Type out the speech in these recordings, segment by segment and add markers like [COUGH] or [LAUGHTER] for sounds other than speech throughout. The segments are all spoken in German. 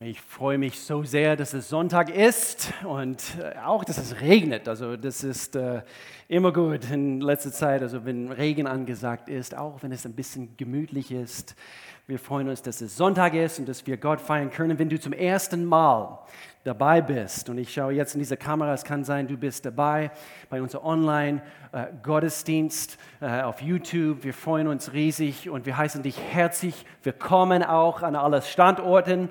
Ich freue mich so sehr, dass es Sonntag ist und äh, auch, dass es regnet. Also das ist äh, immer gut in letzter Zeit, also wenn Regen angesagt ist, auch wenn es ein bisschen gemütlich ist. Wir freuen uns, dass es Sonntag ist und dass wir Gott feiern können. Wenn du zum ersten Mal dabei bist, und ich schaue jetzt in diese Kamera, es kann sein, du bist dabei bei unserem Online-Gottesdienst äh, auf YouTube. Wir freuen uns riesig und wir heißen dich herzlich willkommen auch an allen Standorten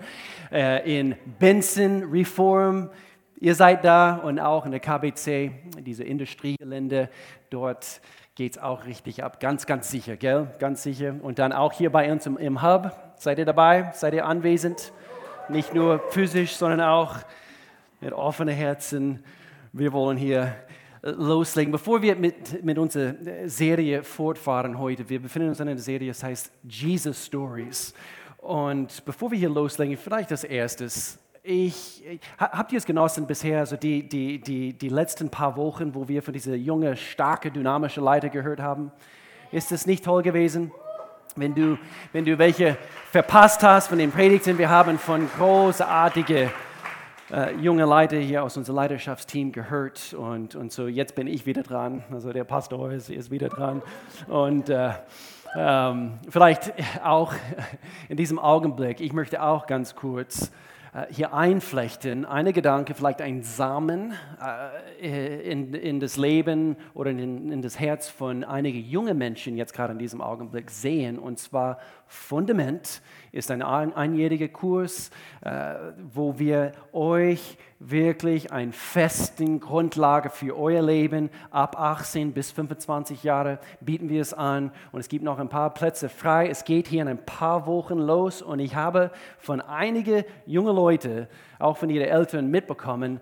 äh, in Benson Reform. Ihr seid da und auch in der KBC, diese Industriegelände dort geht es auch richtig ab. Ganz, ganz sicher, gell? Ganz sicher. Und dann auch hier bei uns im, im Hub. Seid ihr dabei? Seid ihr anwesend? Nicht nur physisch, sondern auch mit offenen Herzen. Wir wollen hier loslegen. Bevor wir mit, mit unserer Serie fortfahren heute, wir befinden uns in einer Serie, das heißt Jesus Stories. Und bevor wir hier loslegen, vielleicht als erstes, ich, habt ihr es genossen bisher, also die, die, die, die letzten paar Wochen, wo wir von dieser junge, starke, dynamische Leiter gehört haben? Ist es nicht toll gewesen? Wenn du, wenn du welche verpasst hast von den Predigten, wir haben von großartigen äh, junge Leiter hier aus unserem Leiterschaftsteam gehört und, und so jetzt bin ich wieder dran, also der Pastor ist, ist wieder dran und äh, ähm, vielleicht auch in diesem Augenblick, ich möchte auch ganz kurz hier einflechten, eine Gedanke, vielleicht ein Samen äh, in, in das Leben oder in, in das Herz von einigen jungen Menschen jetzt gerade in diesem Augenblick sehen. Und zwar Fundament ist ein einjähriger Kurs, äh, wo wir euch wirklich eine festen Grundlage für euer Leben ab 18 bis 25 Jahre bieten wir es an und es gibt noch ein paar Plätze frei. Es geht hier in ein paar Wochen los und ich habe von einigen jungen Leuten, auch von ihren Eltern mitbekommen,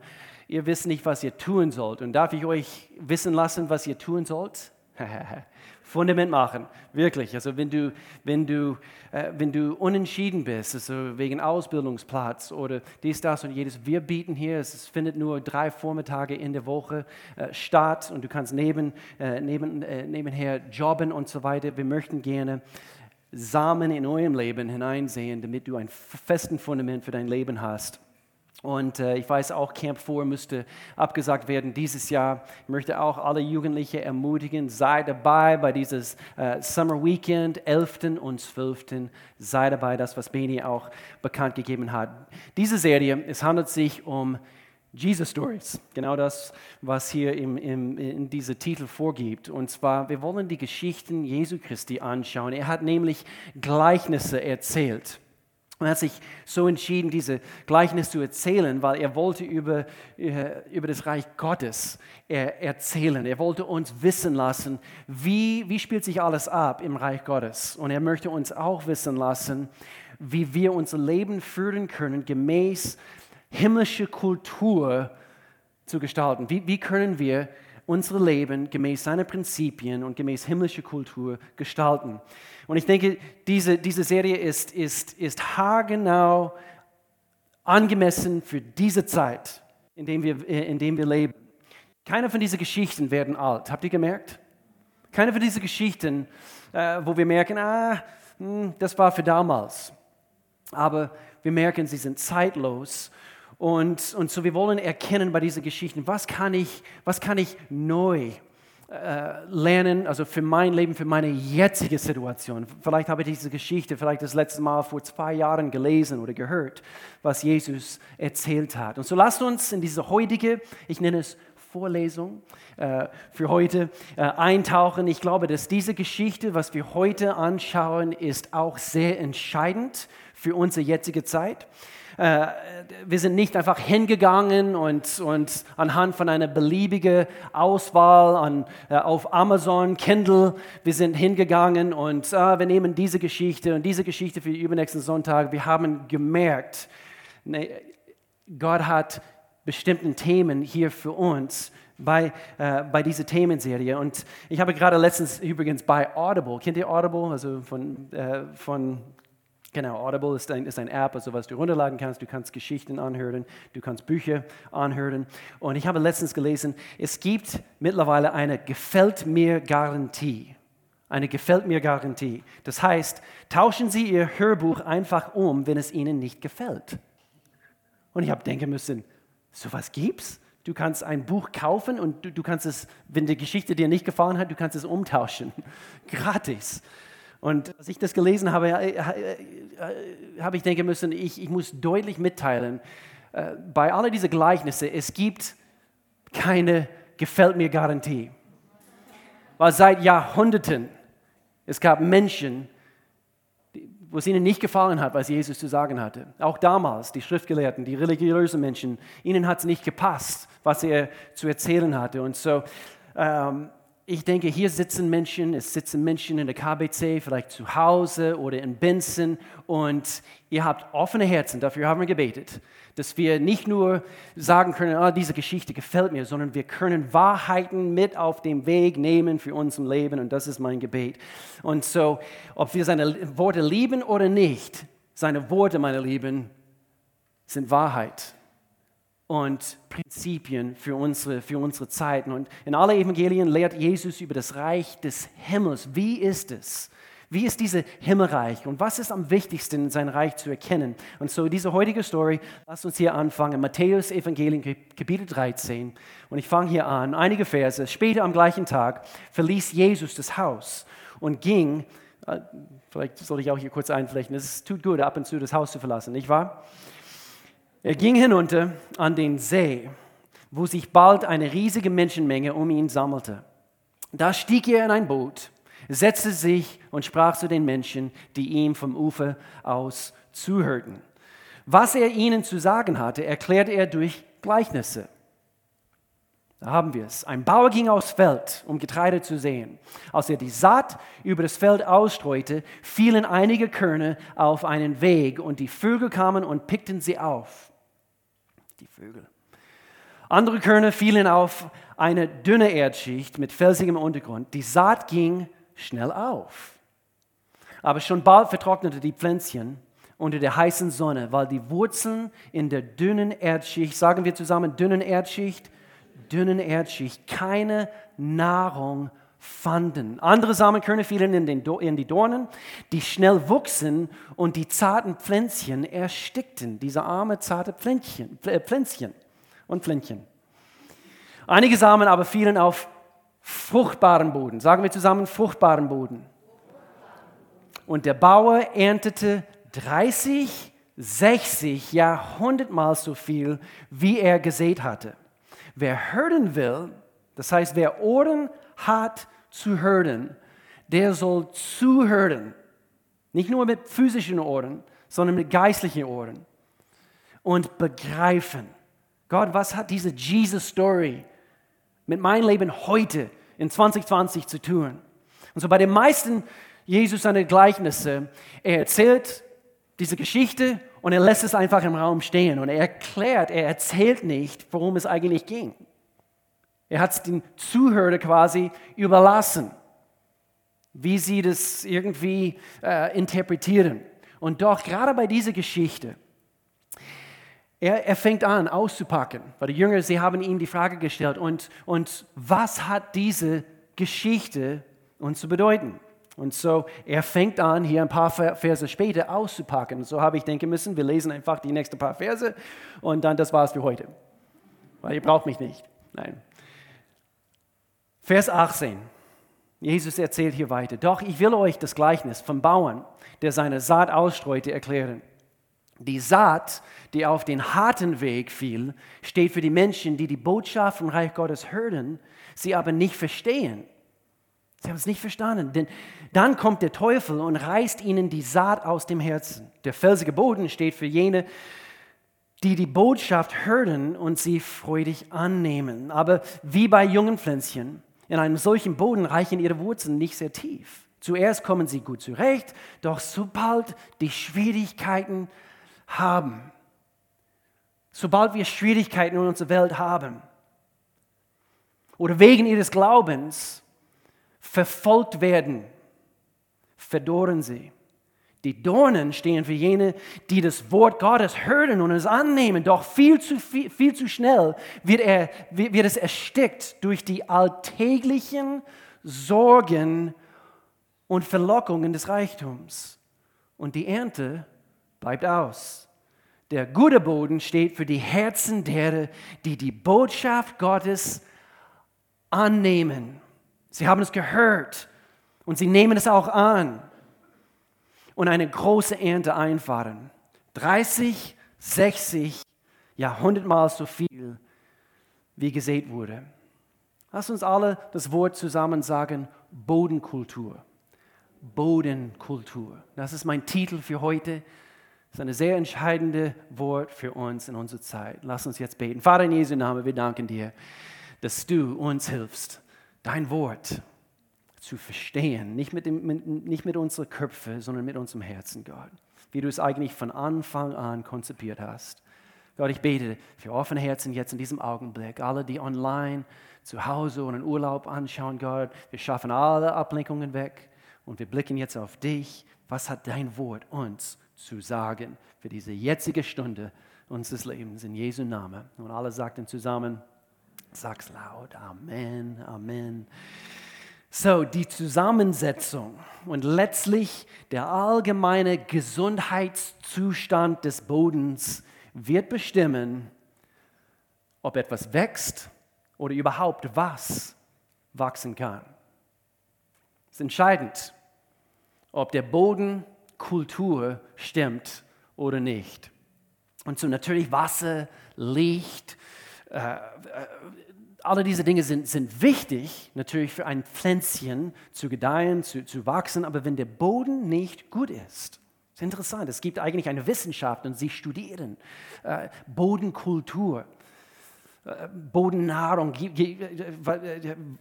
ihr wisst nicht, was ihr tun sollt. Und darf ich euch wissen lassen, was ihr tun sollt? [LAUGHS] Fundament machen, wirklich. Also wenn du, wenn du, äh, wenn du unentschieden bist, also wegen Ausbildungsplatz oder dies, das und jedes, wir bieten hier, es findet nur drei Vormittage in der Woche äh, statt und du kannst neben, äh, neben, äh, nebenher jobben und so weiter. Wir möchten gerne Samen in eurem Leben hineinsehen, damit du ein festen Fundament für dein Leben hast. Und äh, ich weiß auch, Camp 4 müsste abgesagt werden dieses Jahr. Ich möchte auch alle Jugendliche ermutigen, sei dabei bei dieses äh, Summer Weekend, 11. und 12. Sei dabei, das, was Beni auch bekannt gegeben hat. Diese Serie, es handelt sich um Jesus Stories, genau das, was hier im, im, in diesem Titel vorgibt. Und zwar, wir wollen die Geschichten Jesu Christi anschauen. Er hat nämlich Gleichnisse erzählt. Er hat sich so entschieden, diese Gleichnis zu erzählen, weil er wollte über, äh, über das Reich Gottes erzählen. Er wollte uns wissen lassen, wie, wie spielt sich alles ab im Reich Gottes. Und er möchte uns auch wissen lassen, wie wir unser Leben führen können, gemäß himmlischer Kultur zu gestalten. Wie, wie können wir unser Leben gemäß seiner Prinzipien und gemäß himmlischer Kultur gestalten? Und ich denke, diese, diese Serie ist, ist, ist haargenau angemessen für diese Zeit, in der wir, dem wir leben. Keine von diesen Geschichten werden alt. Habt ihr gemerkt? Keine von diesen Geschichten, äh, wo wir merken, ah, hm, das war für damals. Aber wir merken, sie sind zeitlos. Und, und so wir wollen erkennen bei diesen Geschichten, was kann ich, was kann ich neu äh, lernen, also für mein Leben, für meine jetzige Situation. Vielleicht habe ich diese Geschichte vielleicht das letzte Mal vor zwei Jahren gelesen oder gehört, was Jesus erzählt hat. Und so lasst uns in diese heutige, ich nenne es Vorlesung äh, für heute äh, eintauchen. Ich glaube, dass diese Geschichte, was wir heute anschauen, ist auch sehr entscheidend für unsere jetzige Zeit. Äh, wir sind nicht einfach hingegangen und, und anhand von einer beliebigen Auswahl an, äh, auf Amazon, Kindle, wir sind hingegangen und äh, wir nehmen diese Geschichte und diese Geschichte für den übernächsten Sonntag. Wir haben gemerkt, ne, Gott hat bestimmten Themen hier für uns bei, äh, bei dieser Themenserie. Und ich habe gerade letztens übrigens bei Audible, kennt ihr Audible? Also von, äh, von Genau, Audible ist ein, ist ein App, also was du runterladen kannst. Du kannst Geschichten anhören, du kannst Bücher anhören. Und ich habe letztens gelesen, es gibt mittlerweile eine Gefällt mir Garantie. Eine Gefällt mir Garantie. Das heißt, tauschen Sie Ihr Hörbuch einfach um, wenn es Ihnen nicht gefällt. Und ich habe denken müssen, sowas gibt's? Du kannst ein Buch kaufen und du, du, kannst es, wenn die Geschichte dir nicht gefallen hat, du kannst es umtauschen. [LAUGHS] Gratis. Und als ich das gelesen habe, äh, äh, äh, habe ich denken müssen, ich, ich muss deutlich mitteilen, bei all diesen Gleichnissen, es gibt keine gefällt mir Garantie. Weil seit Jahrhunderten, es gab Menschen, wo es ihnen nicht gefallen hat, was Jesus zu sagen hatte. Auch damals, die Schriftgelehrten, die religiösen Menschen, ihnen hat es nicht gepasst, was er zu erzählen hatte. Und so, ähm, ich denke, hier sitzen Menschen, es sitzen Menschen in der KBC, vielleicht zu Hause oder in Benson und ihr habt offene Herzen, dafür haben wir gebetet, dass wir nicht nur sagen können, oh, diese Geschichte gefällt mir, sondern wir können Wahrheiten mit auf den Weg nehmen für unser Leben und das ist mein Gebet. Und so, ob wir seine Worte lieben oder nicht, seine Worte, meine Lieben, sind Wahrheit und Prinzipien für unsere, für unsere Zeiten. Und in allen Evangelien lehrt Jesus über das Reich des Himmels. Wie ist es? Wie ist dieses Himmelreich und was ist am wichtigsten in sein Reich zu erkennen? Und so diese heutige Story, lasst uns hier anfangen. Matthäus Evangelium Kapitel 13. Und ich fange hier an, einige Verse. Später am gleichen Tag verließ Jesus das Haus und ging, äh, vielleicht soll ich auch hier kurz einflechten, es tut gut, ab und zu das Haus zu verlassen, nicht wahr? Er ging hinunter an den See, wo sich bald eine riesige Menschenmenge um ihn sammelte. Da stieg er in ein Boot, setzte sich und sprach zu den Menschen, die ihm vom Ufer aus zuhörten. Was er ihnen zu sagen hatte, erklärte er durch Gleichnisse. Da haben wir es. Ein Bauer ging aufs Feld, um Getreide zu sehen. Als er die Saat über das Feld ausstreute, fielen einige Körner auf einen Weg und die Vögel kamen und pickten sie auf die Vögel. Andere Körner fielen auf eine dünne Erdschicht mit felsigem Untergrund. Die Saat ging schnell auf. Aber schon bald vertrocknete die Pflänzchen unter der heißen Sonne, weil die Wurzeln in der dünnen Erdschicht, sagen wir zusammen, dünnen Erdschicht, dünnen Erdschicht, keine Nahrung fanden. Andere Samenkörner fielen in, den, in die Dornen, die schnell wuchsen und die zarten Pflänzchen erstickten. Diese arme, zarte Pflänzchen, äh, Pflänzchen und Pflänzchen. Einige Samen aber fielen auf fruchtbaren Boden. Sagen wir zusammen, fruchtbaren Boden. Und der Bauer erntete 30, 60, ja hundertmal so viel, wie er gesät hatte. Wer hören will, das heißt, wer Ohren hat zu hören, der soll zuhören. Nicht nur mit physischen Ohren, sondern mit geistlichen Ohren. Und begreifen. Gott, was hat diese Jesus-Story mit meinem Leben heute in 2020 zu tun? Und so bei den meisten Jesus seine Gleichnisse, er erzählt diese Geschichte und er lässt es einfach im Raum stehen und er erklärt, er erzählt nicht, worum es eigentlich ging. Er hat es den Zuhörern quasi überlassen, wie sie das irgendwie äh, interpretieren. Und doch, gerade bei dieser Geschichte, er, er, fängt an auszupacken, weil die Jünger, sie haben ihm die Frage gestellt, und, und was hat diese Geschichte uns zu bedeuten? Und so, er fängt an, hier ein paar Verse später auszupacken. So habe ich denken müssen, wir lesen einfach die nächsten paar Verse und dann das war's für heute. Weil ihr braucht mich nicht. Nein. Vers 18. Jesus erzählt hier weiter. Doch ich will euch das Gleichnis vom Bauern, der seine Saat ausstreute, erklären. Die Saat, die auf den harten Weg fiel, steht für die Menschen, die die Botschaft vom Reich Gottes hören, sie aber nicht verstehen. Sie haben es nicht verstanden, denn dann kommt der Teufel und reißt ihnen die Saat aus dem Herzen. Der felsige Boden steht für jene, die die Botschaft hören und sie freudig annehmen. Aber wie bei jungen Pflänzchen in einem solchen Boden reichen ihre Wurzeln nicht sehr tief. Zuerst kommen sie gut zurecht, doch sobald die Schwierigkeiten haben, sobald wir Schwierigkeiten in unserer Welt haben oder wegen ihres Glaubens verfolgt werden, verdorren sie. Die Dornen stehen für jene, die das Wort Gottes hören und es annehmen. Doch viel zu, viel, viel zu schnell wird, er, wird es erstickt durch die alltäglichen Sorgen und Verlockungen des Reichtums. Und die Ernte bleibt aus. Der gute Boden steht für die Herzen derer, die die Botschaft Gottes annehmen. Sie haben es gehört und sie nehmen es auch an und eine große Ernte einfahren. 30, 60, ja hundertmal so viel, wie gesät wurde. Lass uns alle das Wort zusammen sagen, Bodenkultur. Bodenkultur. Das ist mein Titel für heute. Das ist ein sehr entscheidendes Wort für uns in unserer Zeit. Lass uns jetzt beten. Vater in Jesu Namen, wir danken dir, dass du uns hilfst, dein Wort zu verstehen. Nicht mit, dem, mit, nicht mit unseren Köpfen, sondern mit unserem Herzen, Gott. Wie du es eigentlich von Anfang an konzipiert hast. Gott, ich bete für offene Herzen jetzt in diesem Augenblick. Alle, die online, zu Hause und in Urlaub anschauen, Gott. Wir schaffen alle Ablenkungen weg und wir blicken jetzt auf dich. Was hat dein Wort uns zu sagen für diese jetzige Stunde unseres Lebens in Jesu Namen? Und alle sagten zusammen, sag's laut, Amen, Amen. So, die Zusammensetzung und letztlich der allgemeine Gesundheitszustand des Bodens wird bestimmen, ob etwas wächst oder überhaupt was wachsen kann. Es ist entscheidend, ob der Boden Kultur stimmt oder nicht. Und so natürlich Wasser, Licht, äh, äh, alle diese Dinge sind, sind wichtig, natürlich für ein Pflänzchen zu gedeihen, zu, zu wachsen, aber wenn der Boden nicht gut ist, ist interessant. Es gibt eigentlich eine Wissenschaft und sie studieren äh, Bodenkultur, Bodennahrung.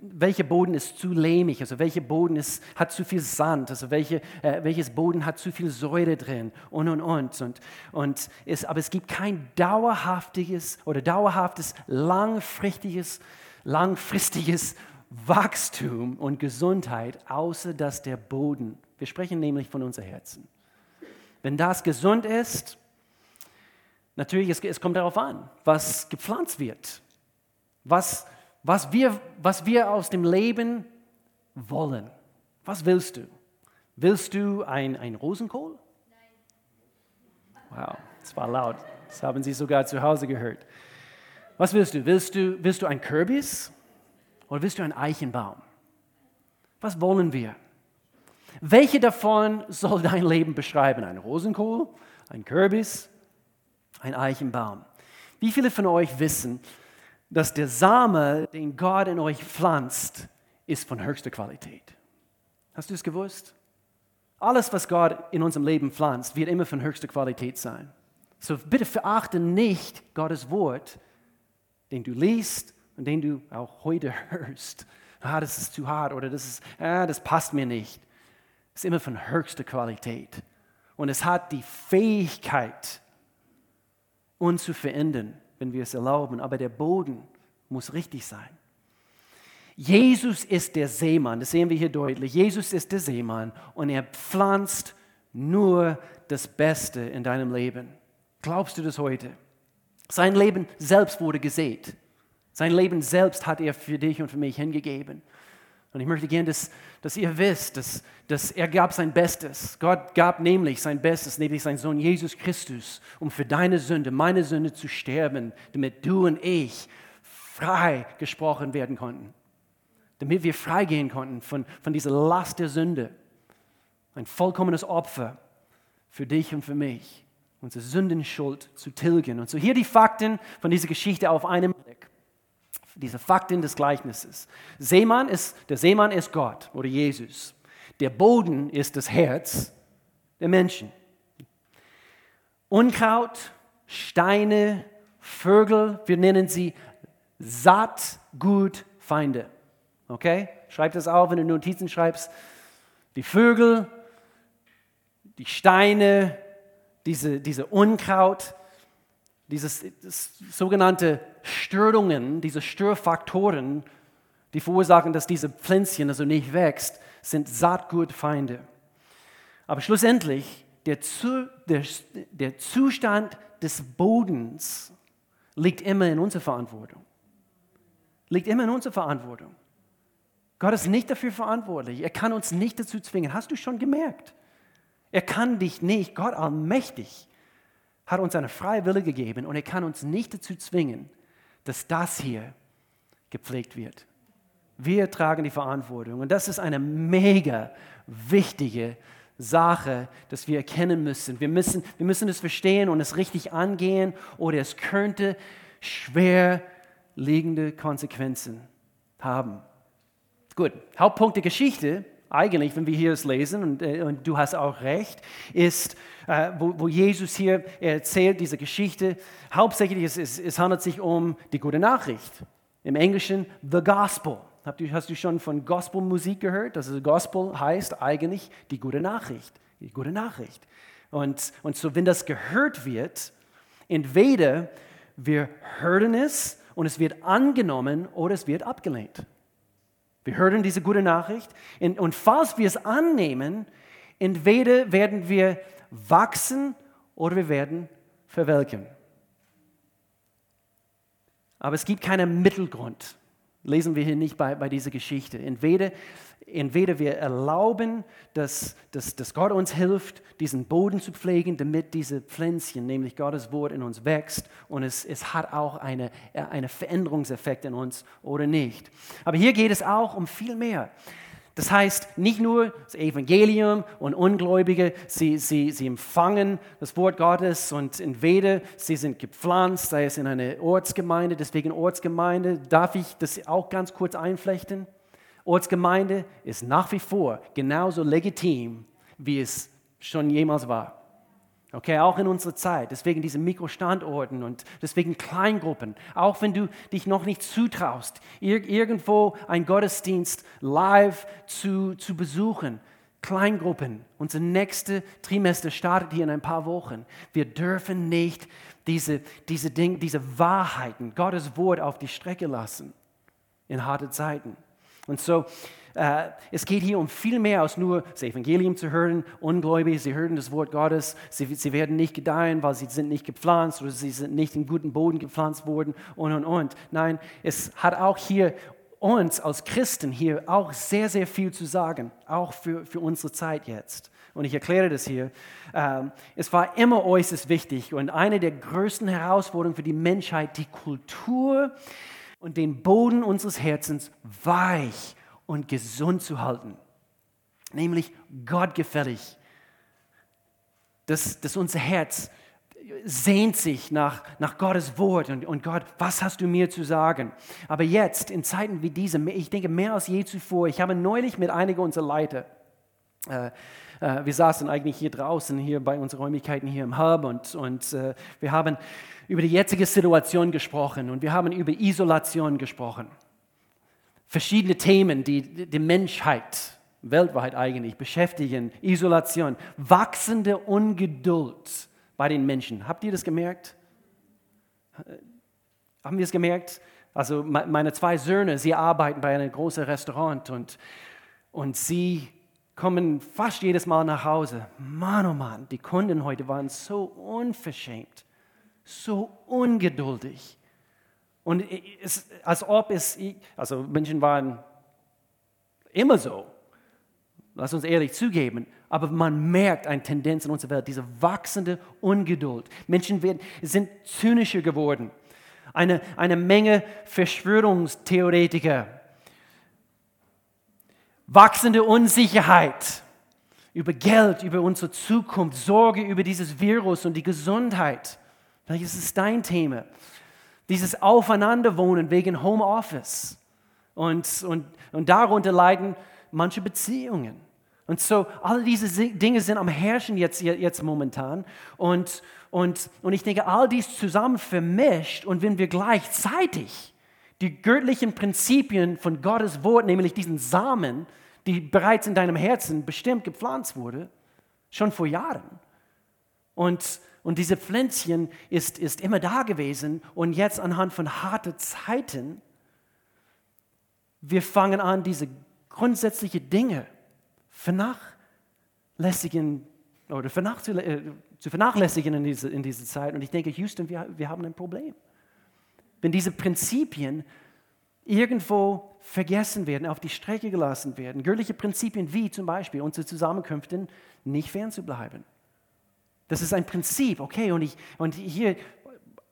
Welcher Boden ist zu lehmig? Also welcher Boden ist, hat zu viel Sand? Also welche, äh, welches Boden hat zu viel Säure drin? Und und und und und. Es, aber es gibt kein dauerhaftiges oder dauerhaftes langfristiges langfristiges Wachstum und Gesundheit, außer dass der Boden. Wir sprechen nämlich von unser Herzen wenn das gesund ist, natürlich, es, es kommt darauf an, was gepflanzt wird, was, was, wir, was wir aus dem Leben wollen. Was willst du? Willst du ein, ein Rosenkohl? Wow, das war laut. Das haben Sie sogar zu Hause gehört. Was willst du? Willst du, willst du ein Kürbis oder willst du ein Eichenbaum? Was wollen wir? Welche davon soll dein Leben beschreiben? Ein Rosenkohl, ein Kürbis, ein Eichenbaum? Wie viele von euch wissen, dass der Same, den Gott in euch pflanzt, ist von höchster Qualität? Hast du es gewusst? Alles, was Gott in unserem Leben pflanzt, wird immer von höchster Qualität sein. So bitte verachte nicht Gottes Wort, den du liest und den du auch heute hörst. Ah, das ist zu hart oder das, ist, ah, das passt mir nicht ist immer von höchster Qualität. Und es hat die Fähigkeit, uns zu verändern, wenn wir es erlauben. Aber der Boden muss richtig sein. Jesus ist der Seemann, das sehen wir hier deutlich. Jesus ist der Seemann und er pflanzt nur das Beste in deinem Leben. Glaubst du das heute? Sein Leben selbst wurde gesät. Sein Leben selbst hat er für dich und für mich hingegeben. Und ich möchte gerne, dass, dass ihr wisst, dass, dass er gab sein Bestes. Gott gab nämlich sein Bestes, nämlich sein Sohn Jesus Christus, um für deine Sünde, meine Sünde zu sterben, damit du und ich frei gesprochen werden konnten. Damit wir frei gehen konnten von, von dieser Last der Sünde. Ein vollkommenes Opfer für dich und für mich, unsere Sündenschuld zu tilgen. Und so hier die Fakten von dieser Geschichte auf einem Blick diese Fakten des Gleichnisses. Seemann ist, der Seemann ist Gott oder Jesus. Der Boden ist das Herz der Menschen. Unkraut, Steine, Vögel, wir nennen sie Saatgutfeinde. Okay? Schreib das auf, wenn du Notizen schreibst. Die Vögel, die Steine, diese, diese Unkraut, dieses sogenannte Störungen, diese Störfaktoren, die verursachen, dass diese Pflänzchen also nicht wächst, sind Saatgutfeinde. Aber schlussendlich, der, Zu, der, der Zustand des Bodens liegt immer in unserer Verantwortung. Liegt immer in unserer Verantwortung. Gott ist nicht dafür verantwortlich. Er kann uns nicht dazu zwingen. Hast du schon gemerkt? Er kann dich nicht, Gott allmächtig, hat uns eine freie Wille gegeben und er kann uns nicht dazu zwingen, dass das hier gepflegt wird. Wir tragen die Verantwortung und das ist eine mega wichtige Sache, dass wir erkennen müssen. Wir müssen, wir müssen es verstehen und es richtig angehen oder es könnte schwer liegende Konsequenzen haben. Gut, Hauptpunkt der Geschichte, eigentlich, wenn wir hier es lesen, und, äh, und du hast auch recht, ist, äh, wo, wo, Jesus hier erzählt, diese Geschichte, hauptsächlich es, es, es handelt sich um die gute Nachricht. Im Englischen, the gospel. Hast du schon von Gospelmusik gehört? Das ist Gospel heißt eigentlich die gute Nachricht. Die gute Nachricht. Und, und so, wenn das gehört wird, entweder wir hören es und es wird angenommen oder es wird abgelehnt. Wir hören diese gute Nachricht und falls wir es annehmen, entweder werden wir wachsen oder wir werden verwelken. Aber es gibt keinen Mittelgrund. Lesen wir hier nicht bei, bei dieser Geschichte. Entweder, entweder wir erlauben, dass, dass, dass Gott uns hilft, diesen Boden zu pflegen, damit diese Pflänzchen, nämlich Gottes Wort, in uns wächst und es, es hat auch einen eine Veränderungseffekt in uns oder nicht. Aber hier geht es auch um viel mehr. Das heißt, nicht nur das Evangelium und Ungläubige, sie, sie, sie empfangen das Wort Gottes und entweder sie sind gepflanzt, sei es in eine Ortsgemeinde, deswegen Ortsgemeinde, darf ich das auch ganz kurz einflechten? Ortsgemeinde ist nach wie vor genauso legitim, wie es schon jemals war. Okay, auch in unserer Zeit. Deswegen diese Mikrostandorten und deswegen Kleingruppen. Auch wenn du dich noch nicht zutraust, irgendwo einen Gottesdienst live zu, zu besuchen. Kleingruppen. Unser nächstes Trimester startet hier in ein paar Wochen. Wir dürfen nicht diese, diese, Dinge, diese Wahrheiten, Gottes Wort auf die Strecke lassen in harte Zeiten. Und so, äh, es geht hier um viel mehr als nur das Evangelium zu hören. Ungläubige, sie hören das Wort Gottes, sie, sie werden nicht gedeihen, weil sie sind nicht gepflanzt oder sie sind nicht in guten Boden gepflanzt worden und, und, und. Nein, es hat auch hier uns als Christen hier auch sehr, sehr viel zu sagen, auch für, für unsere Zeit jetzt. Und ich erkläre das hier. Ähm, es war immer äußerst wichtig und eine der größten Herausforderungen für die Menschheit, die Kultur und den Boden unseres Herzens weich und gesund zu halten, nämlich gottgefällig. Dass, dass unser Herz sehnt sich nach, nach Gottes Wort und, und Gott, was hast du mir zu sagen? Aber jetzt, in Zeiten wie diese, ich denke mehr als je zuvor, ich habe neulich mit einigen unserer Leiter, äh, äh, wir saßen eigentlich hier draußen, hier bei unseren Räumlichkeiten hier im Hub und, und äh, wir haben über die jetzige Situation gesprochen und wir haben über Isolation gesprochen verschiedene Themen, die die Menschheit weltweit eigentlich beschäftigen. Isolation, wachsende Ungeduld bei den Menschen. Habt ihr das gemerkt? Haben wir es gemerkt? Also meine zwei Söhne, sie arbeiten bei einem großen Restaurant und, und sie kommen fast jedes Mal nach Hause. Mann, oh Mann, die Kunden heute waren so unverschämt, so ungeduldig. Und es, als ob es, also Menschen waren immer so, lass uns ehrlich zugeben, aber man merkt eine Tendenz in unserer Welt, diese wachsende Ungeduld. Menschen werden, sind zynischer geworden. Eine, eine Menge Verschwörungstheoretiker. Wachsende Unsicherheit über Geld, über unsere Zukunft, Sorge über dieses Virus und die Gesundheit. Vielleicht ist es dein Thema. Dieses Aufeinanderwohnen wegen Homeoffice. Und, und, und darunter leiden manche Beziehungen. Und so, all diese Dinge sind am Herrschen jetzt, jetzt momentan. Und, und, und ich denke, all dies zusammen vermischt. Und wenn wir gleichzeitig die göttlichen Prinzipien von Gottes Wort, nämlich diesen Samen, die bereits in deinem Herzen bestimmt gepflanzt wurde, schon vor Jahren. Und, und diese Pflänzchen ist, ist immer da gewesen und jetzt anhand von harten Zeiten, wir fangen an, diese grundsätzlichen Dinge vernachlässigen oder äh, zu vernachlässigen in dieser in diese Zeit. Und ich denke, Houston, wir, wir haben ein Problem. Wenn diese Prinzipien irgendwo vergessen werden, auf die Strecke gelassen werden, göttliche Prinzipien wie zum Beispiel unsere Zusammenkünfte nicht fernzubleiben Das ist ein Prinzip, okay? Und, ich, und hier,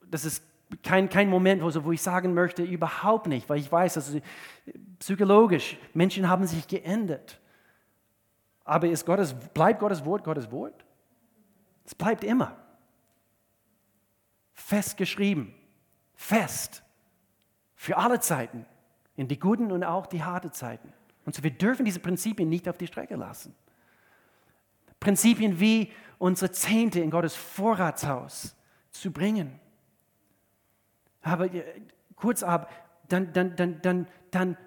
das ist kein, kein Moment, wo, wo ich sagen möchte, überhaupt nicht, weil ich weiß, dass psychologisch, Menschen haben sich geändert. Aber ist Gottes, bleibt Gottes Wort Gottes Wort? Es bleibt immer. Festgeschrieben. Fest. Für alle Zeiten. In die guten und auch die harten Zeiten. Und so, wir dürfen diese Prinzipien nicht auf die Strecke lassen. Prinzipien wie unsere Zehnte in Gottes Vorratshaus zu bringen. Aber kurz ab, dann, dann, dann, dann, dann,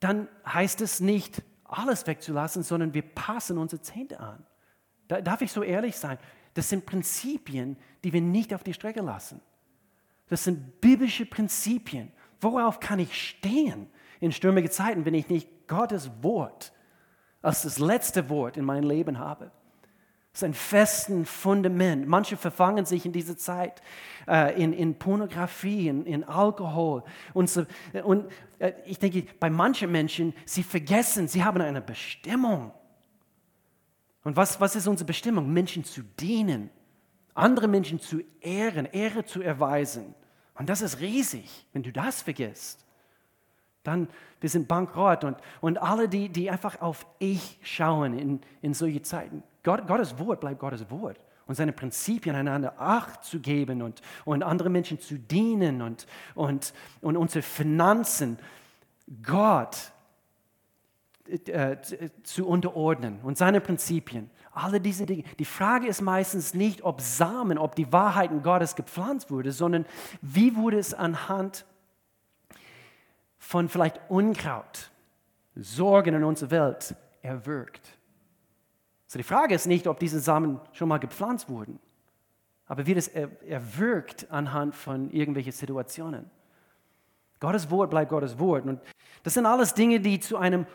dann heißt es nicht, alles wegzulassen, sondern wir passen unsere Zehnte an. Da, darf ich so ehrlich sein? Das sind Prinzipien, die wir nicht auf die Strecke lassen. Das sind biblische Prinzipien. Worauf kann ich stehen in stürmigen Zeiten, wenn ich nicht Gottes Wort als das letzte Wort in meinem Leben habe? Das ist ein festes Fundament. Manche verfangen sich in dieser Zeit äh, in, in Pornografie, in, in Alkohol. Und, so, und äh, ich denke, bei manchen Menschen, sie vergessen, sie haben eine Bestimmung. Und was, was ist unsere Bestimmung? Menschen zu dienen, andere Menschen zu ehren, Ehre zu erweisen. Und das ist riesig, wenn du das vergisst. Dann, wir sind bankrott und, und alle, die, die einfach auf Ich schauen in, in solche Zeiten Gott, Gottes Wort bleibt Gottes Wort. Und seine Prinzipien einander Acht zu geben und, und andere Menschen zu dienen und, und, und unsere Finanzen Gott äh, zu unterordnen und seine Prinzipien. Alle diese Dinge. Die Frage ist meistens nicht, ob Samen, ob die Wahrheiten Gottes gepflanzt wurde, sondern wie wurde es anhand von vielleicht Unkraut, Sorgen in unserer Welt erwirkt. So die Frage ist nicht, ob diese Samen schon mal gepflanzt wurden, aber wie das erwirkt anhand von irgendwelchen Situationen. Gottes Wort bleibt Gottes Wort. Und das sind alles Dinge, die zu einem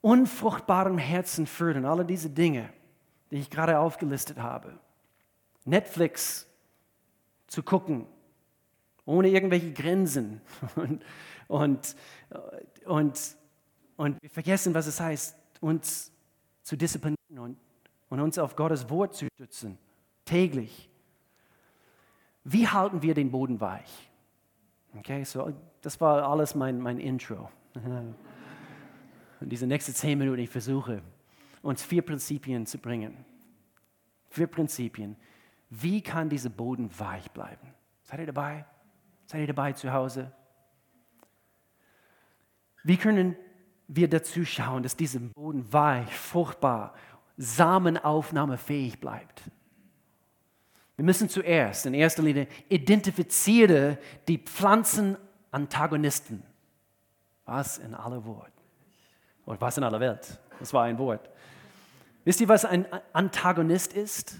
unfruchtbaren Herzen führen. Alle diese Dinge, die ich gerade aufgelistet habe. Netflix zu gucken, ohne irgendwelche Grenzen. [LAUGHS] Und, und, und, und wir vergessen, was es heißt, uns zu disziplinieren und und uns auf Gottes Wort zu stützen, täglich. Wie halten wir den Boden weich? Okay, so das war alles mein, mein Intro. [LAUGHS] Und diese nächsten zehn Minuten, ich versuche, uns vier Prinzipien zu bringen. Vier Prinzipien. Wie kann dieser Boden weich bleiben? Seid ihr dabei? Seid ihr dabei zu Hause? Wie können wir dazu schauen, dass dieser Boden weich, fruchtbar samenaufnahmefähig bleibt. Wir müssen zuerst in erster Linie identifiziere die Pflanzenantagonisten. Was in aller Wort? Oder was in aller Welt? Das war ein Wort. Wisst ihr, was ein Antagonist ist?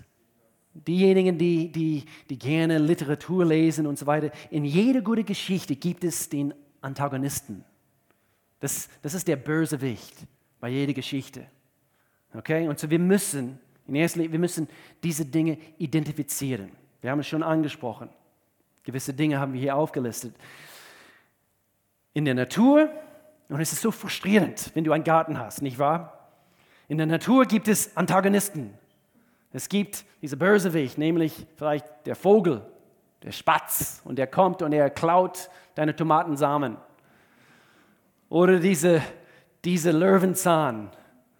Diejenigen, die, die, die gerne Literatur lesen und so weiter, in jeder guten Geschichte gibt es den Antagonisten. Das, das ist der Bösewicht bei jeder Geschichte. Okay? Und so wir müssen, in erster Linie, wir müssen diese Dinge identifizieren. Wir haben es schon angesprochen. Gewisse Dinge haben wir hier aufgelistet. In der Natur, und es ist so frustrierend, wenn du einen Garten hast, nicht wahr? In der Natur gibt es Antagonisten. Es gibt diese Bösewicht, nämlich vielleicht der Vogel, der Spatz, und der kommt und er klaut deine Tomatensamen. Oder diese, diese Löwenzahn,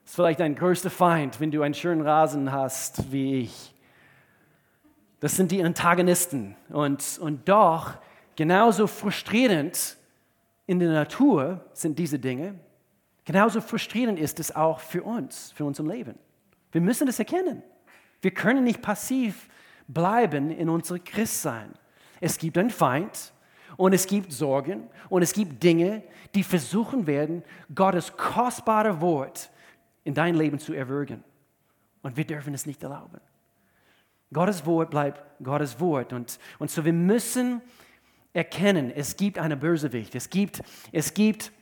ist vielleicht dein größter Feind, wenn du einen schönen Rasen hast wie ich. Das sind die Antagonisten. Und, und doch, genauso frustrierend in der Natur sind diese Dinge, genauso frustrierend ist es auch für uns, für unser Leben. Wir müssen das erkennen. Wir können nicht passiv bleiben in unserem Christsein. Es gibt einen Feind und es gibt Sorgen und es gibt Dinge, die versuchen werden, Gottes kostbare Wort in dein Leben zu erwürgen. Und wir dürfen es nicht erlauben. Gottes Wort bleibt Gottes Wort. Und, und so wir müssen erkennen, es gibt eine Bösewicht, es gibt, es gibt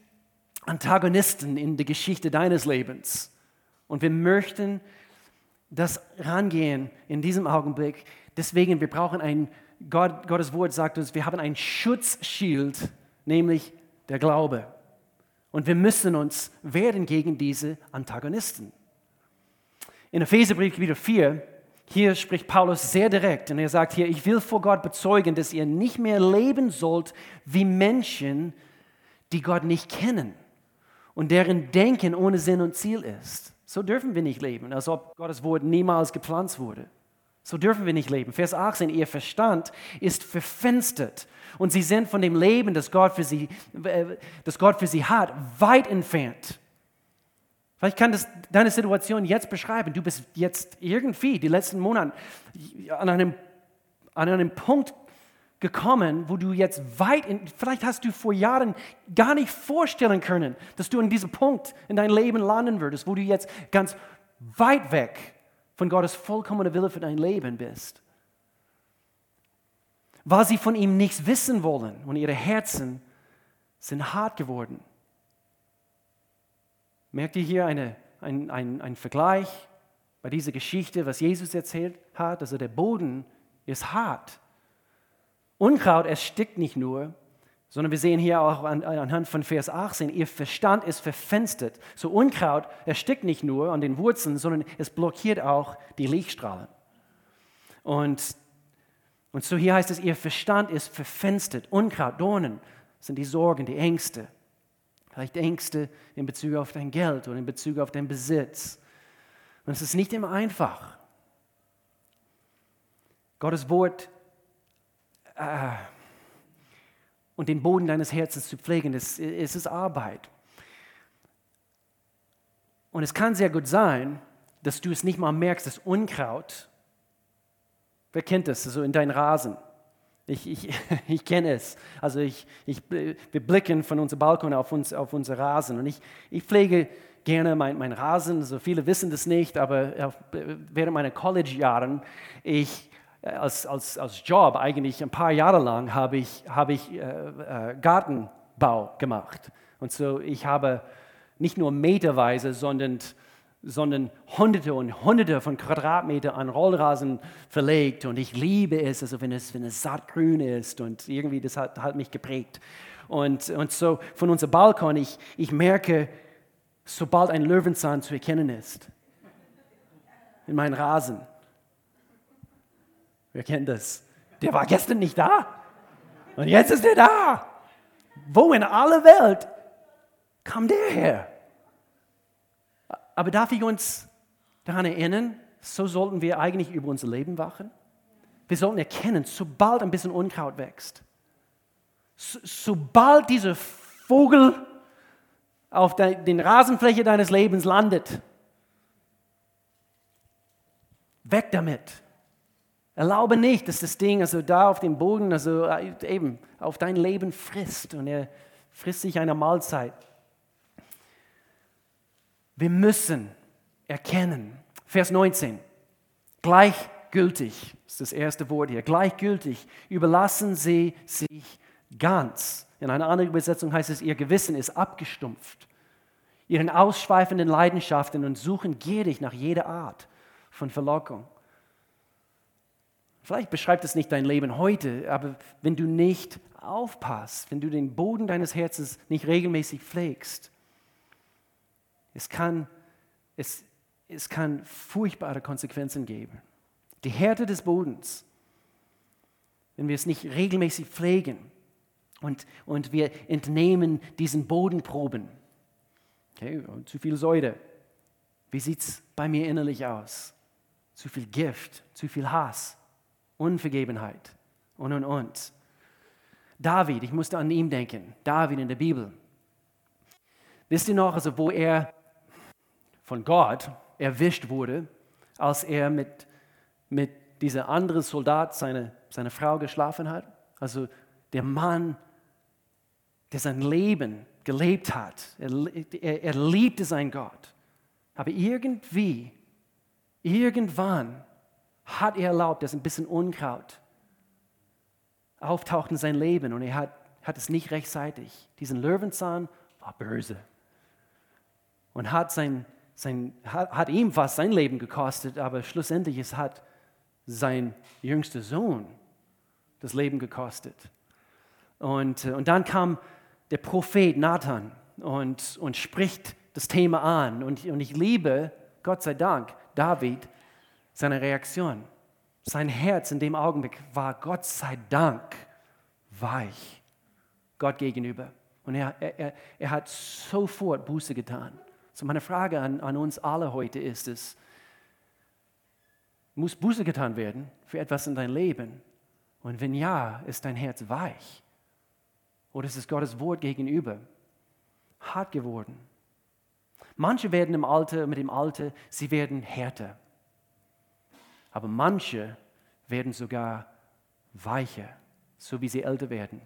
Antagonisten in der Geschichte deines Lebens. Und wir möchten das rangehen in diesem Augenblick. Deswegen, wir brauchen ein, Gott, Gottes Wort sagt uns, wir haben ein Schutzschild, nämlich der Glaube. Und wir müssen uns wehren gegen diese Antagonisten. In Epheserbrief Kapitel 4 hier spricht Paulus sehr direkt und er sagt hier, ich will vor Gott bezeugen, dass ihr nicht mehr leben sollt wie Menschen, die Gott nicht kennen und deren Denken ohne Sinn und Ziel ist. So dürfen wir nicht leben, als ob Gottes Wort niemals gepflanzt wurde. So dürfen wir nicht leben. Vers 18, ihr Verstand ist verfinstert und sie sind von dem Leben, das Gott für sie, äh, das Gott für sie hat, weit entfernt. Vielleicht kann das deine Situation jetzt beschreiben. Du bist jetzt irgendwie die letzten Monate an einem, an einem Punkt gekommen, wo du jetzt weit, in, vielleicht hast du vor Jahren gar nicht vorstellen können, dass du an diesem Punkt in dein Leben landen würdest, wo du jetzt ganz weit weg von Gottes vollkommener Wille für dein Leben bist. Weil sie von ihm nichts wissen wollen und ihre Herzen sind hart geworden. Merkt ihr hier einen ein, ein, Vergleich bei dieser Geschichte, was Jesus erzählt hat? Also der Boden ist hart. Unkraut erstickt nicht nur, sondern wir sehen hier auch an, anhand von Vers 18, ihr Verstand ist verfenstert. So Unkraut erstickt nicht nur an den Wurzeln, sondern es blockiert auch die Lichtstrahlen. Und, und so hier heißt es, ihr Verstand ist verfenstert. Unkraut, Dornen sind die Sorgen, die Ängste. Vielleicht Ängste in Bezug auf dein Geld oder in Bezug auf deinen Besitz. Und es ist nicht immer einfach. Gottes Wort äh, und den Boden deines Herzens zu pflegen, es, es ist Arbeit. Und es kann sehr gut sein, dass du es nicht mal merkst, das Unkraut, wer kennt das, so in deinen Rasen, ich, ich, [LAUGHS] ich kenne es. Also ich, ich, wir blicken von unserem Balkon auf, uns, auf unseren Rasen. Und ich, ich pflege gerne meinen mein Rasen. So viele wissen das nicht, aber während meiner College-Jahren, ich als, als, als Job eigentlich ein paar Jahre lang habe ich, habe ich äh, äh, Gartenbau gemacht. Und so ich habe nicht nur meterweise, sondern sondern hunderte und hunderte von Quadratmeter an Rollrasen verlegt. Und ich liebe es, also wenn es, wenn es sattgrün ist und irgendwie das hat, hat mich geprägt. Und, und so von unserem Balkon, ich, ich merke, sobald ein Löwenzahn zu erkennen ist, in meinen Rasen. Wer kennt das? Der war gestern nicht da. Und jetzt ist er da. Wo in aller Welt kam der her? Aber darf ich uns daran erinnern, so sollten wir eigentlich über unser Leben wachen? Wir sollten erkennen, sobald ein bisschen Unkraut wächst, so, sobald dieser Vogel auf de, den Rasenfläche deines Lebens landet, weg damit. Erlaube nicht, dass das Ding also da auf dem Boden, also äh, eben auf dein Leben frisst und er frisst sich eine Mahlzeit. Wir müssen erkennen. Vers 19. Gleichgültig ist das erste Wort hier. Gleichgültig überlassen sie sich ganz. In einer anderen Übersetzung heißt es, ihr Gewissen ist abgestumpft. Ihren ausschweifenden Leidenschaften und suchen gierig nach jeder Art von Verlockung. Vielleicht beschreibt es nicht dein Leben heute, aber wenn du nicht aufpasst, wenn du den Boden deines Herzens nicht regelmäßig pflegst, es kann, es, es kann furchtbare Konsequenzen geben. Die Härte des Bodens, wenn wir es nicht regelmäßig pflegen und, und wir entnehmen diesen Bodenproben. Okay, zu viel Säure. Wie sieht es bei mir innerlich aus? Zu viel Gift, zu viel Hass, Unvergebenheit und und und. David, ich musste an ihn denken. David in der Bibel. Wisst ihr noch, also wo er von Gott erwischt wurde, als er mit, mit dieser anderen Soldat seine, seine Frau geschlafen hat. Also der Mann, der sein Leben gelebt hat. Er, er, er liebte seinen Gott. Aber irgendwie, irgendwann hat er erlaubt, dass ein bisschen Unkraut auftaucht in sein Leben und er hat, hat es nicht rechtzeitig. Diesen Löwenzahn war böse und hat sein, sein, hat, hat ihm fast sein Leben gekostet, aber schlussendlich es hat sein jüngster Sohn das Leben gekostet. Und, äh, und dann kam der Prophet Nathan und, und spricht das Thema an. Und, und ich liebe, Gott sei Dank, David, seine Reaktion, sein Herz in dem Augenblick war Gott sei Dank weich Gott gegenüber. Und er, er, er hat sofort Buße getan. So meine Frage an, an uns alle heute ist es, muss Buße getan werden für etwas in deinem Leben? Und wenn ja, ist dein Herz weich? Oder ist es Gottes Wort gegenüber hart geworden? Manche werden im Alter, mit dem Alter, sie werden härter. Aber manche werden sogar weicher, so wie sie älter werden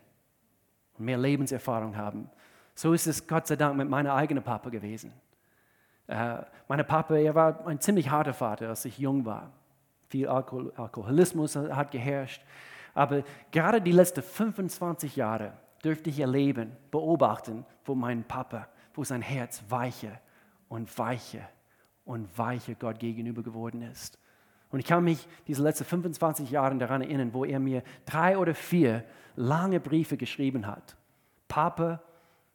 und mehr Lebenserfahrung haben. So ist es Gott sei Dank mit meiner eigenen Papa gewesen. Äh, mein Papa, er war ein ziemlich harter Vater, als ich jung war. Viel Alkohol, Alkoholismus hat geherrscht. Aber gerade die letzten 25 Jahre dürfte ich erleben, beobachten, wo mein Papa, wo sein Herz weicher und weicher und weicher Gott gegenüber geworden ist. Und ich kann mich diese letzten 25 Jahre daran erinnern, wo er mir drei oder vier lange Briefe geschrieben hat. Papa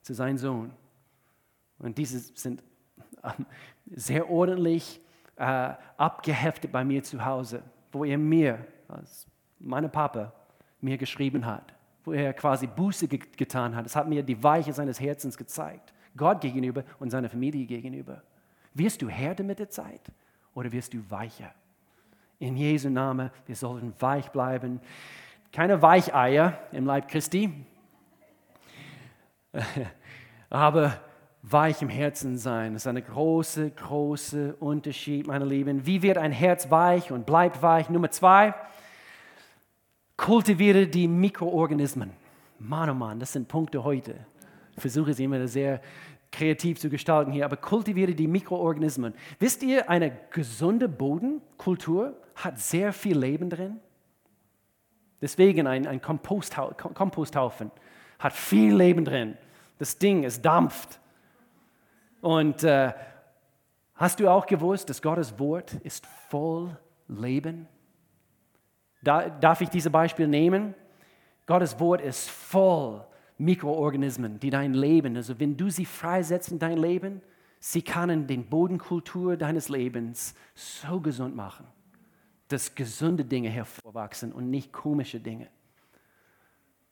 zu seinem Sohn. Und diese sind ähm, sehr ordentlich äh, abgeheftet bei mir zu Hause, wo er mir, als meine Papa, mir geschrieben hat, wo er quasi Buße ge getan hat. Es hat mir die Weiche seines Herzens gezeigt, Gott gegenüber und seiner Familie gegenüber. Wirst du härter mit der Zeit oder wirst du weicher? In Jesu Namen, wir sollten weich bleiben. Keine Weicheier im Leib Christi, [LAUGHS] aber weich im Herzen sein. Das ist ein großer, großer Unterschied, meine Lieben. Wie wird ein Herz weich und bleibt weich? Nummer zwei, kultiviere die Mikroorganismen. Mann, oh Mann, das sind Punkte heute. Ich versuche sie immer sehr kreativ zu gestalten hier, aber kultiviere die Mikroorganismen. Wisst ihr, eine gesunde Bodenkultur hat sehr viel Leben drin. Deswegen ein, ein Komposthaufen hat viel Leben drin. Das Ding, es dampft. Und äh, hast du auch gewusst, dass Gottes Wort ist voll Leben? Da, darf ich dieses Beispiel nehmen? Gottes Wort ist voll Mikroorganismen, die dein Leben, also wenn du sie freisetzt in dein Leben, sie können den Bodenkultur deines Lebens so gesund machen, dass gesunde Dinge hervorwachsen und nicht komische Dinge.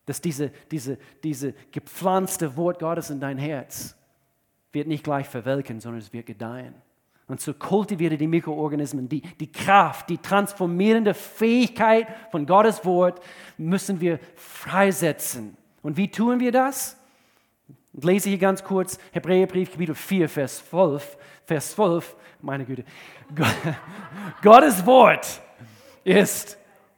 Dass diese, diese, diese gepflanzte Wort Gottes in dein Herz wird nicht gleich verwelken, sondern es wird gedeihen. Und so kultiviere die Mikroorganismen, die, die Kraft, die transformierende Fähigkeit von Gottes Wort müssen wir freisetzen. Und wie tun wir das? Ich lese hier ganz kurz Hebräerbrief, Kapitel 4, Vers 12. Vers 12, meine Güte. [LAUGHS] Gottes Wort ist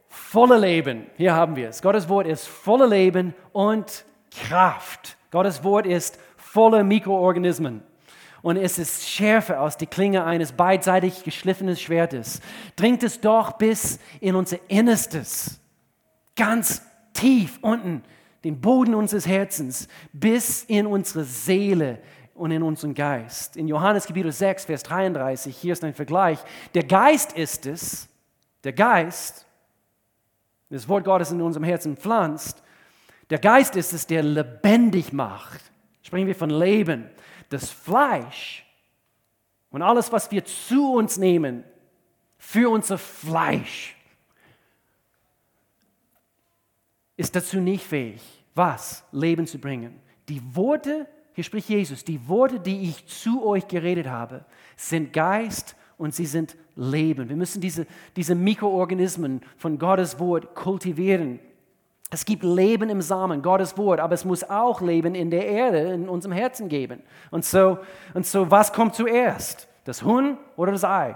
voller Leben. Hier haben wir es. Gottes Wort ist voller Leben und Kraft. Gottes Wort ist voller Mikroorganismen und es ist schärfer als die Klinge eines beidseitig geschliffenen Schwertes. Dringt es doch bis in unser Innerstes, ganz tief unten, den Boden unseres Herzens, bis in unsere Seele und in unseren Geist. In Johannes Kapitel 6, Vers 33, hier ist ein Vergleich. Der Geist ist es, der Geist, das Wort Gottes in unserem Herzen pflanzt, der Geist ist es, der lebendig macht. Sprechen wir von Leben das Fleisch und alles, was wir zu uns nehmen, für unser Fleisch, ist dazu nicht fähig, was? Leben zu bringen. Die Worte, hier spricht Jesus, die Worte, die ich zu euch geredet habe, sind Geist und sie sind Leben. Wir müssen diese, diese Mikroorganismen von Gottes Wort kultivieren. Es gibt Leben im Samen, Gottes Wort, aber es muss auch Leben in der Erde, in unserem Herzen geben. Und so, und so was kommt zuerst? Das Huhn oder das Ei?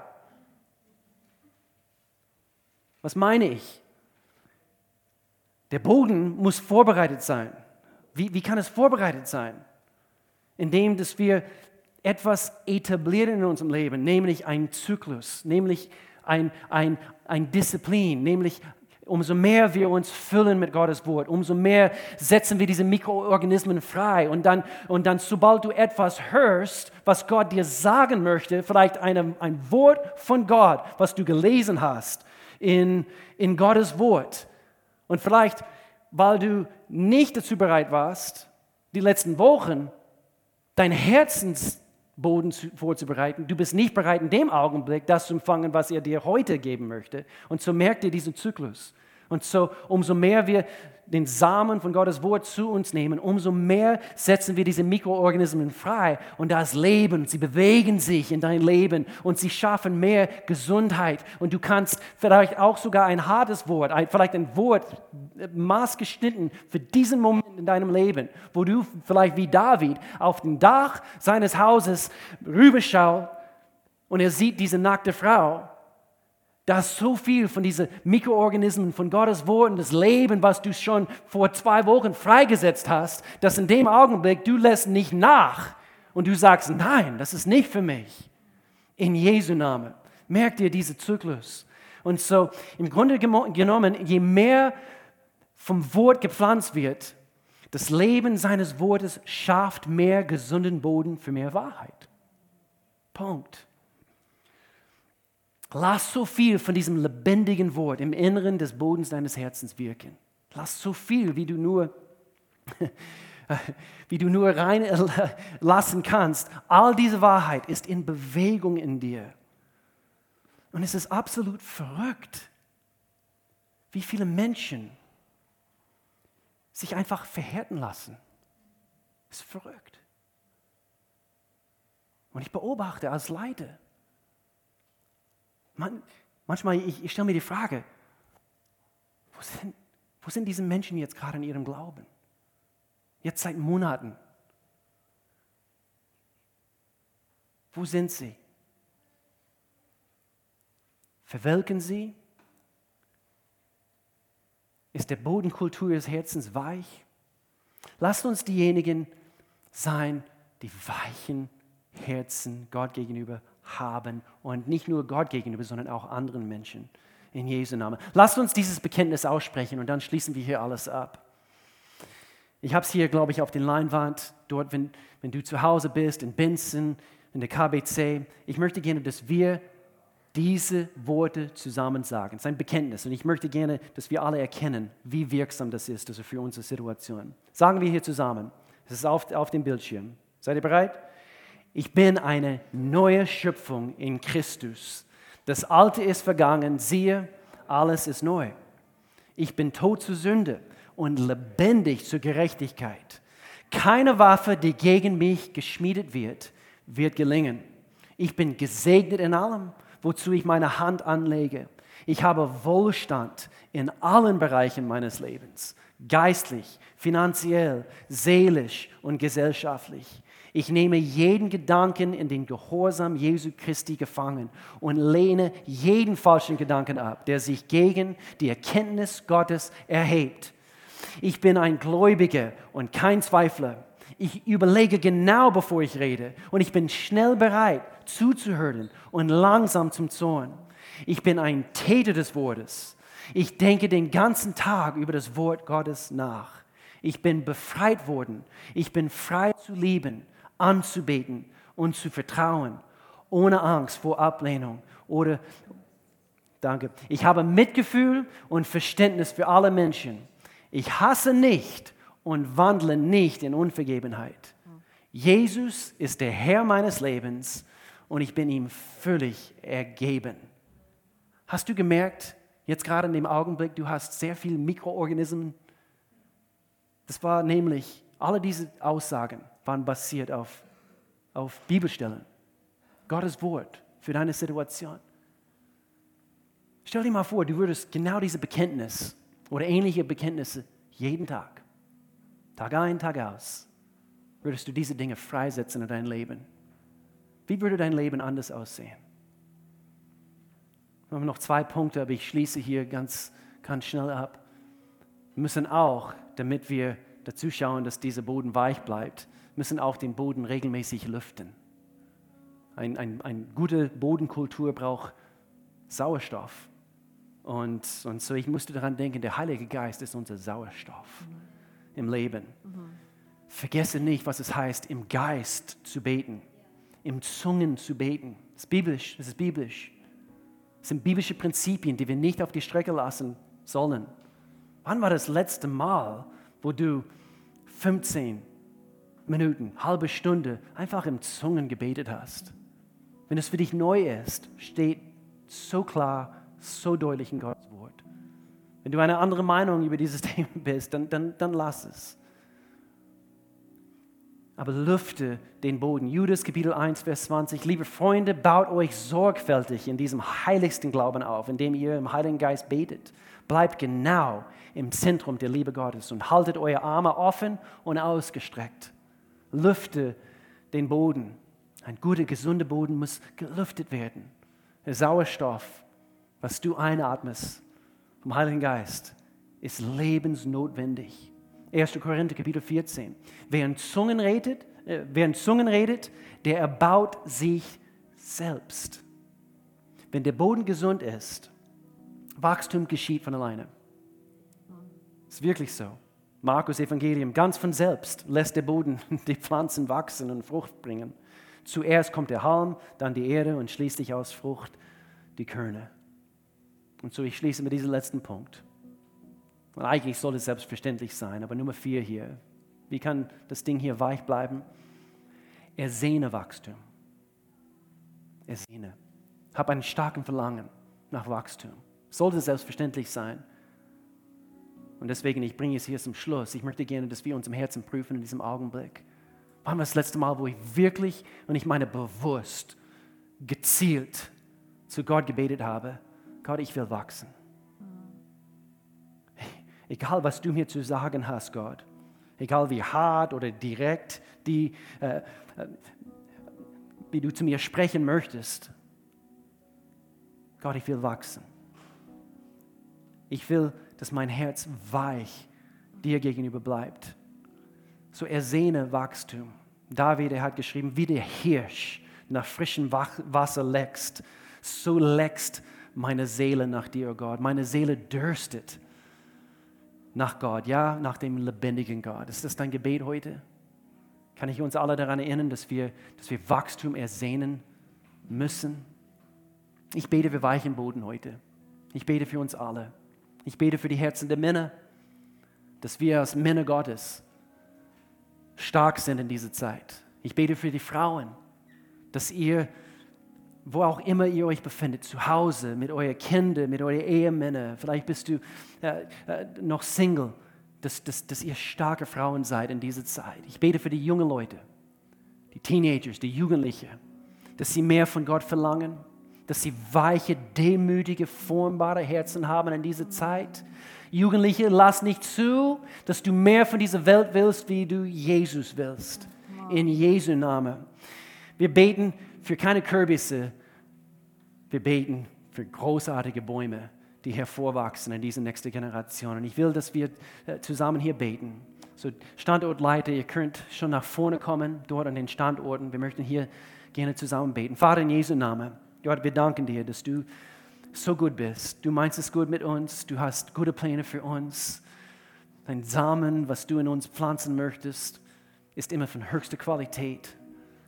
Was meine ich? Der Boden muss vorbereitet sein. Wie, wie kann es vorbereitet sein? Indem dass wir etwas etablieren in unserem Leben, nämlich einen Zyklus, nämlich ein, ein, ein Disziplin, nämlich Umso mehr wir uns füllen mit Gottes Wort, umso mehr setzen wir diese Mikroorganismen frei. Und dann, und dann sobald du etwas hörst, was Gott dir sagen möchte, vielleicht eine, ein Wort von Gott, was du gelesen hast in, in Gottes Wort. Und vielleicht, weil du nicht dazu bereit warst, die letzten Wochen dein Herzens Boden zu, vorzubereiten. Du bist nicht bereit, in dem Augenblick das zu empfangen, was er dir heute geben möchte. Und so merkt ihr diesen Zyklus. Und so, umso mehr wir den Samen von Gottes Wort zu uns nehmen, umso mehr setzen wir diese Mikroorganismen frei. Und das Leben, sie bewegen sich in dein Leben. Und sie schaffen mehr Gesundheit. Und du kannst vielleicht auch sogar ein hartes Wort, vielleicht ein Wort maßgeschnitten für diesen Moment in deinem Leben, wo du vielleicht wie David auf dem Dach seines Hauses rüberschaut und er sieht diese nackte Frau da ist so viel von diesen Mikroorganismen, von Gottes Wort und das Leben, was du schon vor zwei Wochen freigesetzt hast, dass in dem Augenblick du lässt nicht nach und du sagst, nein, das ist nicht für mich. In Jesu Namen. Merkt ihr diesen Zyklus? Und so, im Grunde genommen, je mehr vom Wort gepflanzt wird, das Leben seines Wortes schafft mehr gesunden Boden für mehr Wahrheit. Punkt. Lass so viel von diesem lebendigen Wort im Inneren des Bodens deines Herzens wirken. Lass so viel, wie du nur, [LAUGHS] wie du nur reinlassen [LAUGHS] kannst. All diese Wahrheit ist in Bewegung in dir. Und es ist absolut verrückt, wie viele Menschen sich einfach verhärten lassen. Es ist verrückt. Und ich beobachte als Leiter, man, manchmal, ich, ich stelle mir die Frage, wo sind, wo sind diese Menschen jetzt gerade in ihrem Glauben? Jetzt seit Monaten. Wo sind sie? Verwelken sie? Ist der Bodenkultur des Herzens weich? Lasst uns diejenigen sein, die weichen Herzen Gott gegenüber haben und nicht nur Gott gegenüber, sondern auch anderen Menschen. In Jesu Namen. Lasst uns dieses Bekenntnis aussprechen und dann schließen wir hier alles ab. Ich habe es hier, glaube ich, auf den Leinwand, dort, wenn, wenn du zu Hause bist, in Benson, in der KBC. Ich möchte gerne, dass wir diese Worte zusammen sagen. Es ist ein Bekenntnis und ich möchte gerne, dass wir alle erkennen, wie wirksam das ist also für unsere Situation. Sagen wir hier zusammen. Es ist auf, auf dem Bildschirm. Seid ihr bereit? Ich bin eine neue Schöpfung in Christus. Das Alte ist vergangen, siehe, alles ist neu. Ich bin tot zur Sünde und lebendig zur Gerechtigkeit. Keine Waffe, die gegen mich geschmiedet wird, wird gelingen. Ich bin gesegnet in allem, wozu ich meine Hand anlege. Ich habe Wohlstand in allen Bereichen meines Lebens, geistlich, finanziell, seelisch und gesellschaftlich. Ich nehme jeden Gedanken in den Gehorsam Jesu Christi gefangen und lehne jeden falschen Gedanken ab, der sich gegen die Erkenntnis Gottes erhebt. Ich bin ein Gläubiger und kein Zweifler. Ich überlege genau, bevor ich rede und ich bin schnell bereit zuzuhören und langsam zum Zorn. Ich bin ein Täter des Wortes. Ich denke den ganzen Tag über das Wort Gottes nach. Ich bin befreit worden. Ich bin frei zu lieben anzubeten und zu vertrauen, ohne Angst vor Ablehnung oder Danke. Ich habe Mitgefühl und Verständnis für alle Menschen. Ich hasse nicht und wandle nicht in Unvergebenheit. Jesus ist der Herr meines Lebens und ich bin ihm völlig ergeben. Hast du gemerkt, jetzt gerade in dem Augenblick, du hast sehr viele Mikroorganismen? Das war nämlich alle diese Aussagen waren basiert auf, auf Bibelstellen. Gottes Wort für deine Situation. Stell dir mal vor, du würdest genau diese Bekenntnis oder ähnliche Bekenntnisse jeden Tag, Tag ein, Tag aus, würdest du diese Dinge freisetzen in dein Leben. Wie würde dein Leben anders aussehen? Wir haben noch zwei Punkte, aber ich schließe hier ganz, ganz schnell ab. Wir müssen auch, damit wir dazu schauen, dass dieser Boden weich bleibt, müssen auch den Boden regelmäßig lüften. Ein, ein, eine gute Bodenkultur braucht Sauerstoff. Und, und so, ich musste daran denken, der Heilige Geist ist unser Sauerstoff mhm. im Leben. Mhm. Vergesse nicht, was es heißt, im Geist zu beten, im Zungen zu beten. Das ist biblisch, das ist biblisch. Das sind biblische Prinzipien, die wir nicht auf die Strecke lassen sollen. Wann war das letzte Mal, wo du 15, Minuten, halbe Stunde einfach im Zungen gebetet hast. Wenn es für dich neu ist, steht so klar, so deutlich in Gottes Wort. Wenn du eine andere Meinung über dieses [LAUGHS] Thema bist, dann, dann, dann lass es. Aber lüfte den Boden. Judas Kapitel 1, Vers 20. Liebe Freunde, baut euch sorgfältig in diesem heiligsten Glauben auf, indem ihr im Heiligen Geist betet. Bleibt genau im Zentrum der Liebe Gottes und haltet eure Arme offen und ausgestreckt. Lüfte den Boden. Ein guter, gesunder Boden muss gelüftet werden. Der Sauerstoff, was du einatmest vom Heiligen Geist, ist lebensnotwendig. 1. Korinther Kapitel 14. Wer in Zungen redet, äh, wer in Zungen redet, der erbaut sich selbst. Wenn der Boden gesund ist, Wachstum geschieht von alleine. Ist wirklich so. Markus Evangelium, ganz von selbst lässt der Boden [LAUGHS] die Pflanzen wachsen und Frucht bringen. Zuerst kommt der Halm, dann die Erde und schließlich aus Frucht die Körner. Und so, ich schließe mit diesem letzten Punkt. Und eigentlich soll es selbstverständlich sein, aber Nummer vier hier. Wie kann das Ding hier weich bleiben? Ersehne Wachstum. Ersehne. Hab einen starken Verlangen nach Wachstum. Sollte selbstverständlich sein. Und deswegen, ich bringe es hier zum Schluss. Ich möchte gerne, dass wir uns im Herzen prüfen in diesem Augenblick. Wann war das letzte Mal, wo ich wirklich, und ich meine bewusst, gezielt zu Gott gebetet habe, Gott, ich will wachsen. Egal, was du mir zu sagen hast, Gott. Egal wie hart oder direkt, die, äh, äh, wie du zu mir sprechen möchtest. Gott, ich will wachsen. Ich will, dass mein Herz weich dir gegenüber bleibt. So ersehne Wachstum. David, er hat geschrieben, wie der Hirsch nach frischem Wasser leckst, so leckst meine Seele nach dir, oh Gott. Meine Seele dürstet nach Gott, ja, nach dem lebendigen Gott. Ist das dein Gebet heute? Kann ich uns alle daran erinnern, dass wir, dass wir Wachstum ersehnen müssen? Ich bete für weichen Boden heute. Ich bete für uns alle. Ich bete für die Herzen der Männer, dass wir als Männer Gottes stark sind in dieser Zeit. Ich bete für die Frauen, dass ihr wo auch immer ihr euch befindet, zu Hause, mit euren Kindern, mit euren Ehemännern, vielleicht bist du äh, äh, noch Single, dass, dass, dass ihr starke Frauen seid in dieser Zeit. Ich bete für die jungen Leute, die Teenagers, die Jugendlichen, dass sie mehr von Gott verlangen, dass sie weiche, demütige, formbare Herzen haben in dieser Zeit. Jugendliche, lass nicht zu, dass du mehr von dieser Welt willst, wie du Jesus willst. In Jesu Namen. Wir beten für keine Kürbisse, wir beten für großartige Bäume, die hervorwachsen in diese nächste Generation. Und ich will, dass wir äh, zusammen hier beten. So, Standortleiter, ihr könnt schon nach vorne kommen, dort an den Standorten. Wir möchten hier gerne zusammen beten. Vater in Jesu Namen, Gott, wir danken dir, dass du so gut bist. Du meinst es gut mit uns, du hast gute Pläne für uns. Dein Samen, was du in uns pflanzen möchtest, ist immer von höchster Qualität.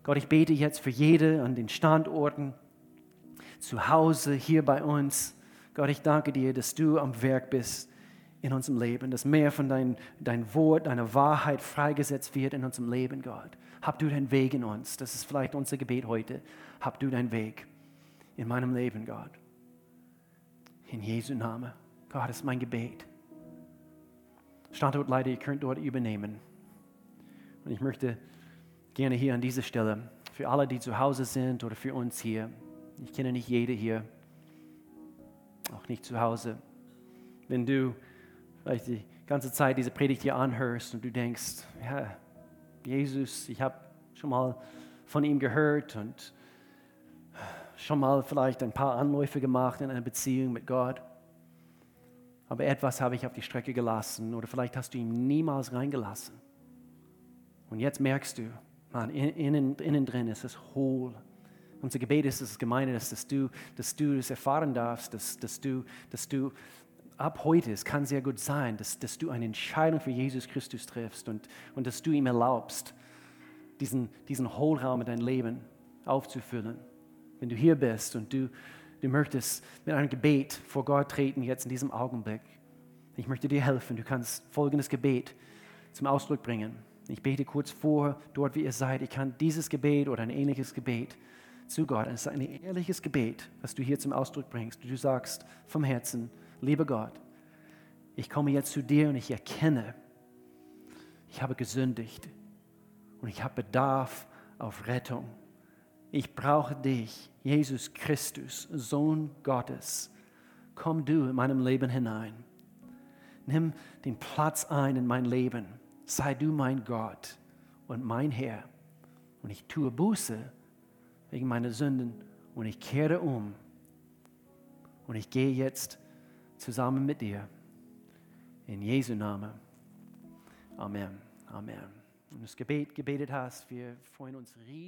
Gott, ich bete jetzt für jede an den Standorten, zu Hause, hier bei uns. Gott, ich danke dir, dass du am Werk bist in unserem Leben, dass mehr von dein, dein Wort, deiner Wahrheit freigesetzt wird in unserem Leben, Gott. Hab du deinen Weg in uns. Das ist vielleicht unser Gebet heute. Hab du deinen Weg in meinem Leben, Gott. In Jesu Namen. Gott, ist mein Gebet. Standortleiter, ihr könnt dort übernehmen. Und ich möchte gerne hier an dieser Stelle für alle, die zu Hause sind oder für uns hier. Ich kenne nicht jede hier, auch nicht zu Hause. Wenn du vielleicht die ganze Zeit diese Predigt hier anhörst und du denkst, ja, Jesus, ich habe schon mal von ihm gehört und schon mal vielleicht ein paar Anläufe gemacht in einer Beziehung mit Gott. Aber etwas habe ich auf die Strecke gelassen oder vielleicht hast du ihn niemals reingelassen. Und jetzt merkst du, Mann, innen, innen drin ist es hohl. Unser Gebet ist, es gemeint ist, dass du, dass du das erfahren darfst, dass, dass, du, dass du ab heute, es kann sehr gut sein, dass, dass du eine Entscheidung für Jesus Christus triffst und, und dass du ihm erlaubst, diesen, diesen Hohlraum in dein Leben aufzufüllen. Wenn du hier bist und du, du möchtest mit einem Gebet vor Gott treten, jetzt in diesem Augenblick, ich möchte dir helfen. Du kannst folgendes Gebet zum Ausdruck bringen. Ich bete kurz vor, dort wie ihr seid. Ich kann dieses Gebet oder ein ähnliches Gebet zu Gott. Es ist ein ehrliches Gebet, was du hier zum Ausdruck bringst. Du sagst vom Herzen, lieber Gott, ich komme jetzt zu dir und ich erkenne, ich habe gesündigt und ich habe Bedarf auf Rettung. Ich brauche dich, Jesus Christus, Sohn Gottes. Komm du in meinem Leben hinein. Nimm den Platz ein in mein Leben. Sei du mein Gott und mein Herr. Und ich tue Buße wegen meiner Sünden und ich kehre um. Und ich gehe jetzt zusammen mit dir. In Jesu Namen. Amen. Amen. Und das Gebet gebetet hast, wir freuen uns riesig.